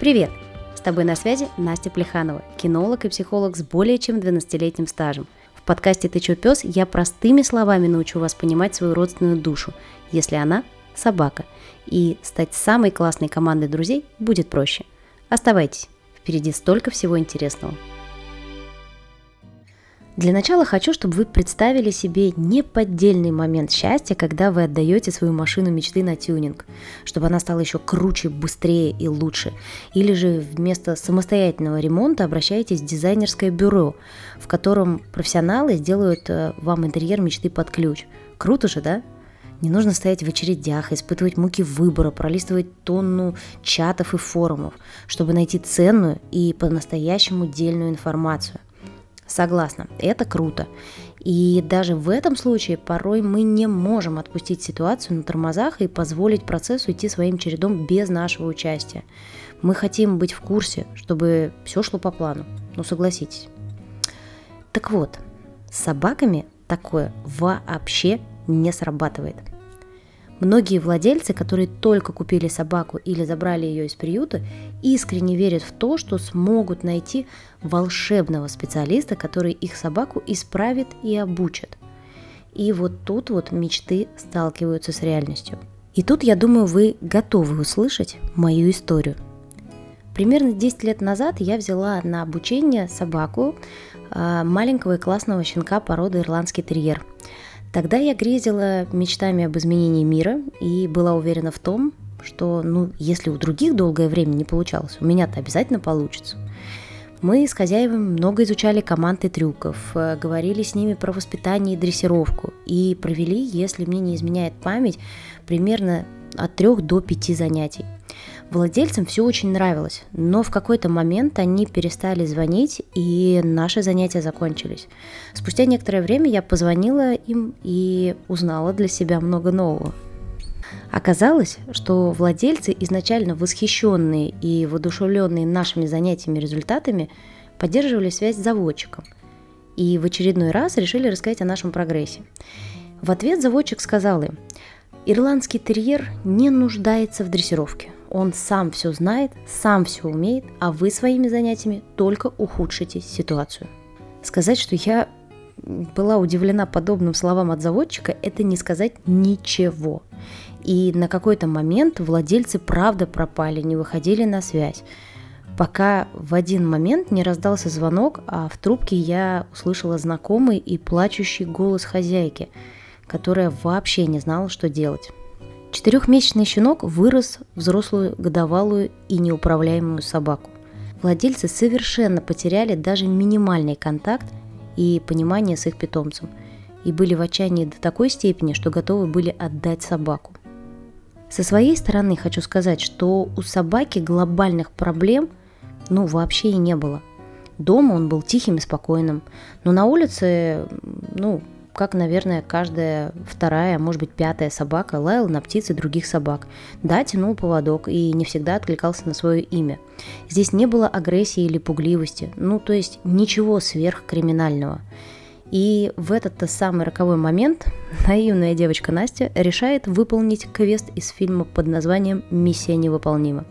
Привет! С тобой на связи Настя Плеханова, кинолог и психолог с более чем 12-летним стажем. В подкасте «Ты чё, пес» я простыми словами научу вас понимать свою родственную душу, если она – собака. И стать самой классной командой друзей будет проще. Оставайтесь, впереди столько всего интересного. Для начала хочу, чтобы вы представили себе неподдельный момент счастья, когда вы отдаете свою машину мечты на тюнинг, чтобы она стала еще круче, быстрее и лучше. Или же вместо самостоятельного ремонта обращаетесь в дизайнерское бюро, в котором профессионалы сделают э, вам интерьер мечты под ключ. Круто же, да? Не нужно стоять в очередях, испытывать муки выбора, пролистывать тонну чатов и форумов, чтобы найти ценную и по-настоящему дельную информацию. Согласна, это круто. И даже в этом случае порой мы не можем отпустить ситуацию на тормозах и позволить процессу идти своим чередом без нашего участия. Мы хотим быть в курсе, чтобы все шло по плану. Ну согласитесь. Так вот, с собаками такое вообще не срабатывает. Многие владельцы, которые только купили собаку или забрали ее из приюта, искренне верят в то, что смогут найти волшебного специалиста, который их собаку исправит и обучит. И вот тут вот мечты сталкиваются с реальностью. И тут, я думаю, вы готовы услышать мою историю. Примерно 10 лет назад я взяла на обучение собаку а, маленького и классного щенка породы ирландский терьер – Тогда я грезила мечтами об изменении мира и была уверена в том, что, ну, если у других долгое время не получалось, у меня-то обязательно получится. Мы с хозяевами много изучали команды трюков, э, говорили с ними про воспитание и дрессировку и провели, если мне не изменяет память, примерно от трех до пяти занятий. Владельцам все очень нравилось, но в какой-то момент они перестали звонить, и наши занятия закончились. Спустя некоторое время я позвонила им и узнала для себя много нового. Оказалось, что владельцы, изначально восхищенные и воодушевленные нашими занятиями результатами, поддерживали связь с заводчиком и в очередной раз решили рассказать о нашем прогрессе. В ответ заводчик сказал им, ирландский терьер не нуждается в дрессировке. Он сам все знает, сам все умеет, а вы своими занятиями только ухудшите ситуацию. Сказать, что я была удивлена подобным словам от заводчика, это не сказать ничего. И на какой-то момент владельцы правда пропали, не выходили на связь. Пока в один момент не раздался звонок, а в трубке я услышала знакомый и плачущий голос хозяйки, которая вообще не знала, что делать. Четырехмесячный щенок вырос взрослую годовалую и неуправляемую собаку. Владельцы совершенно потеряли даже минимальный контакт и понимание с их питомцем и были в отчаянии до такой степени, что готовы были отдать собаку. Со своей стороны хочу сказать, что у собаки глобальных проблем ну вообще и не было. Дома он был тихим и спокойным, но на улице, ну, как, наверное, каждая вторая, может быть, пятая собака лаял на птиц и других собак. Да, тянул поводок и не всегда откликался на свое имя. Здесь не было агрессии или пугливости, ну, то есть ничего сверхкриминального. И в этот самый роковой момент наивная девочка Настя решает выполнить квест из фильма под названием «Миссия невыполнима».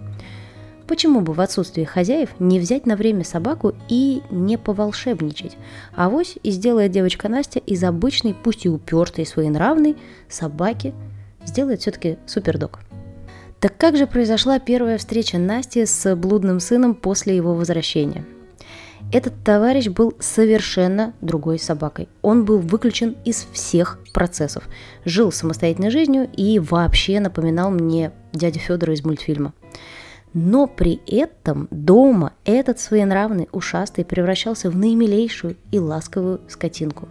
Почему бы в отсутствие хозяев не взять на время собаку и не поволшебничать? А вось и сделает девочка Настя из обычной, пусть и упертой, своенравной собаки, сделает все-таки супердог. Так как же произошла первая встреча Насти с блудным сыном после его возвращения? Этот товарищ был совершенно другой собакой. Он был выключен из всех процессов, жил самостоятельной жизнью и вообще напоминал мне дядю Федора из мультфильма. Но при этом дома этот своенравный ушастый превращался в наимилейшую и ласковую скотинку.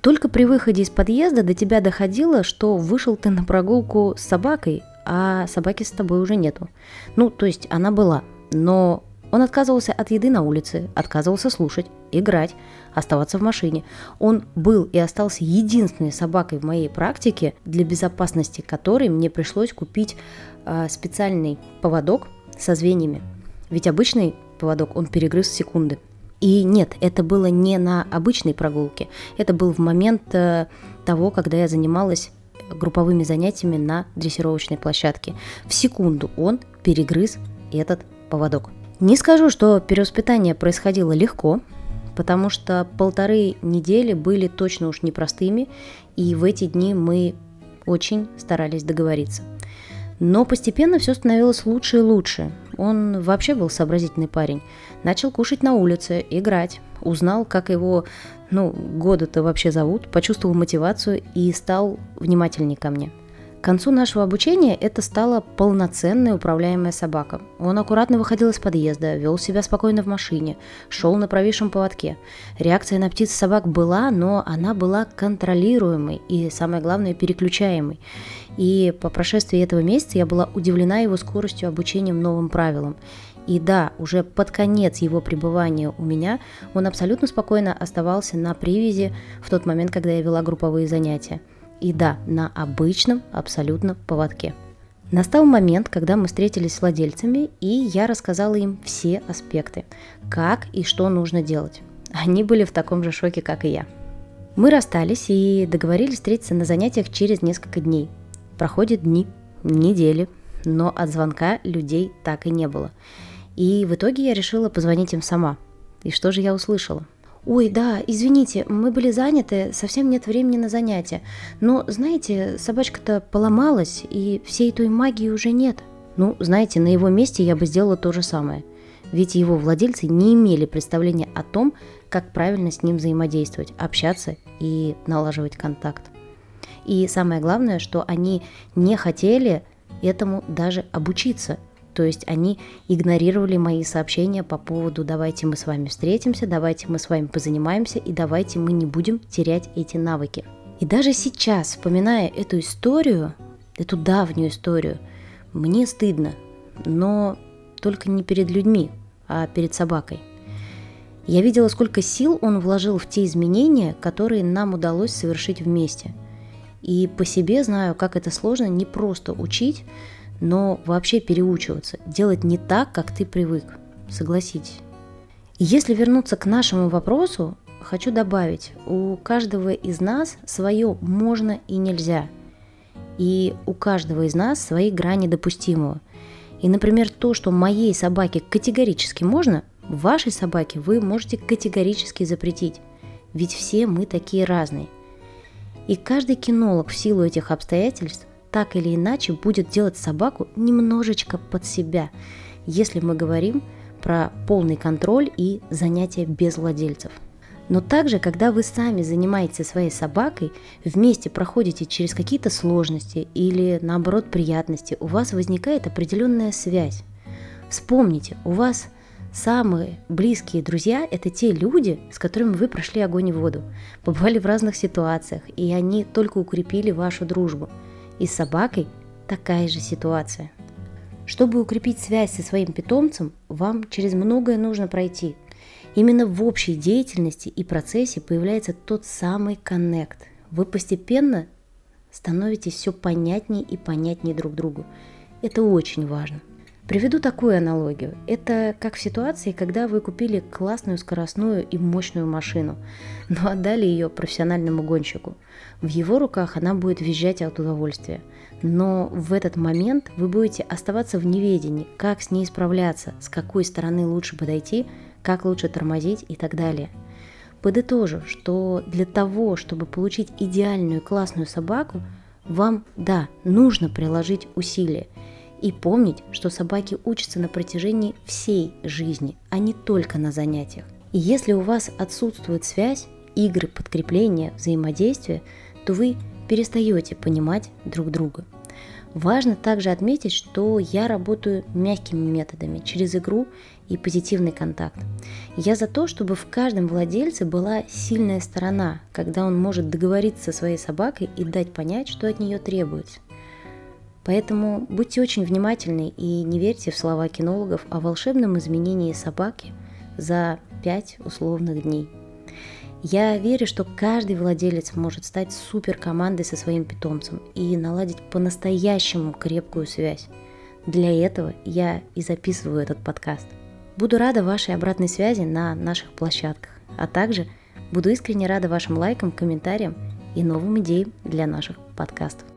Только при выходе из подъезда до тебя доходило, что вышел ты на прогулку с собакой, а собаки с тобой уже нету. Ну, то есть она была, но он отказывался от еды на улице, отказывался слушать, играть, оставаться в машине. Он был и остался единственной собакой в моей практике, для безопасности которой мне пришлось купить э, специальный поводок со звеньями. Ведь обычный поводок он перегрыз в секунды. И нет, это было не на обычной прогулке, это был в момент э, того, когда я занималась групповыми занятиями на дрессировочной площадке. В секунду он перегрыз этот поводок. Не скажу, что перевоспитание происходило легко, потому что полторы недели были точно уж непростыми, и в эти дни мы очень старались договориться. Но постепенно все становилось лучше и лучше. Он вообще был сообразительный парень. Начал кушать на улице, играть. Узнал, как его, ну, года-то вообще зовут, почувствовал мотивацию и стал внимательнее ко мне. К концу нашего обучения это стала полноценная управляемая собака. Он аккуратно выходил из подъезда, вел себя спокойно в машине, шел на провисшем поводке. Реакция на птиц собак была, но она была контролируемой и, самое главное, переключаемой. И по прошествии этого месяца я была удивлена его скоростью обучения новым правилам. И да, уже под конец его пребывания у меня он абсолютно спокойно оставался на привязи в тот момент, когда я вела групповые занятия. И да, на обычном абсолютно поводке. Настал момент, когда мы встретились с владельцами, и я рассказала им все аспекты, как и что нужно делать. Они были в таком же шоке, как и я. Мы расстались и договорились встретиться на занятиях через несколько дней. Проходят дни, недели, но от звонка людей так и не было. И в итоге я решила позвонить им сама. И что же я услышала? Ой, да, извините, мы были заняты, совсем нет времени на занятия. Но, знаете, собачка-то поломалась, и всей той магии уже нет. Ну, знаете, на его месте я бы сделала то же самое. Ведь его владельцы не имели представления о том, как правильно с ним взаимодействовать, общаться и налаживать контакт. И самое главное, что они не хотели этому даже обучиться – то есть они игнорировали мои сообщения по поводу «давайте мы с вами встретимся», «давайте мы с вами позанимаемся» и «давайте мы не будем терять эти навыки». И даже сейчас, вспоминая эту историю, эту давнюю историю, мне стыдно, но только не перед людьми, а перед собакой. Я видела, сколько сил он вложил в те изменения, которые нам удалось совершить вместе. И по себе знаю, как это сложно не просто учить, но вообще переучиваться, делать не так, как ты привык. Согласитесь. Если вернуться к нашему вопросу, хочу добавить, у каждого из нас свое можно и нельзя. И у каждого из нас свои грани допустимого. И, например, то, что моей собаке категорически можно, вашей собаке вы можете категорически запретить. Ведь все мы такие разные. И каждый кинолог в силу этих обстоятельств так или иначе будет делать собаку немножечко под себя, если мы говорим про полный контроль и занятия без владельцев. Но также, когда вы сами занимаетесь своей собакой, вместе проходите через какие-то сложности или наоборот приятности, у вас возникает определенная связь. Вспомните, у вас самые близкие друзья – это те люди, с которыми вы прошли огонь и воду, побывали в разных ситуациях, и они только укрепили вашу дружбу – и с собакой такая же ситуация. Чтобы укрепить связь со своим питомцем, вам через многое нужно пройти. Именно в общей деятельности и процессе появляется тот самый коннект. Вы постепенно становитесь все понятнее и понятнее друг другу. Это очень важно. Приведу такую аналогию. Это как в ситуации, когда вы купили классную скоростную и мощную машину, но отдали ее профессиональному гонщику. В его руках она будет визжать от удовольствия. Но в этот момент вы будете оставаться в неведении, как с ней справляться, с какой стороны лучше подойти, как лучше тормозить и так далее. Подытожу, что для того, чтобы получить идеальную классную собаку, вам, да, нужно приложить усилия – и помнить, что собаки учатся на протяжении всей жизни, а не только на занятиях. И если у вас отсутствует связь, игры, подкрепления, взаимодействие, то вы перестаете понимать друг друга. Важно также отметить, что я работаю мягкими методами, через игру и позитивный контакт. Я за то, чтобы в каждом владельце была сильная сторона, когда он может договориться со своей собакой и дать понять, что от нее требуется. Поэтому будьте очень внимательны и не верьте в слова кинологов о волшебном изменении собаки за 5 условных дней. Я верю, что каждый владелец может стать суперкомандой со своим питомцем и наладить по-настоящему крепкую связь. Для этого я и записываю этот подкаст. Буду рада вашей обратной связи на наших площадках, а также буду искренне рада вашим лайкам, комментариям и новым идеям для наших подкастов.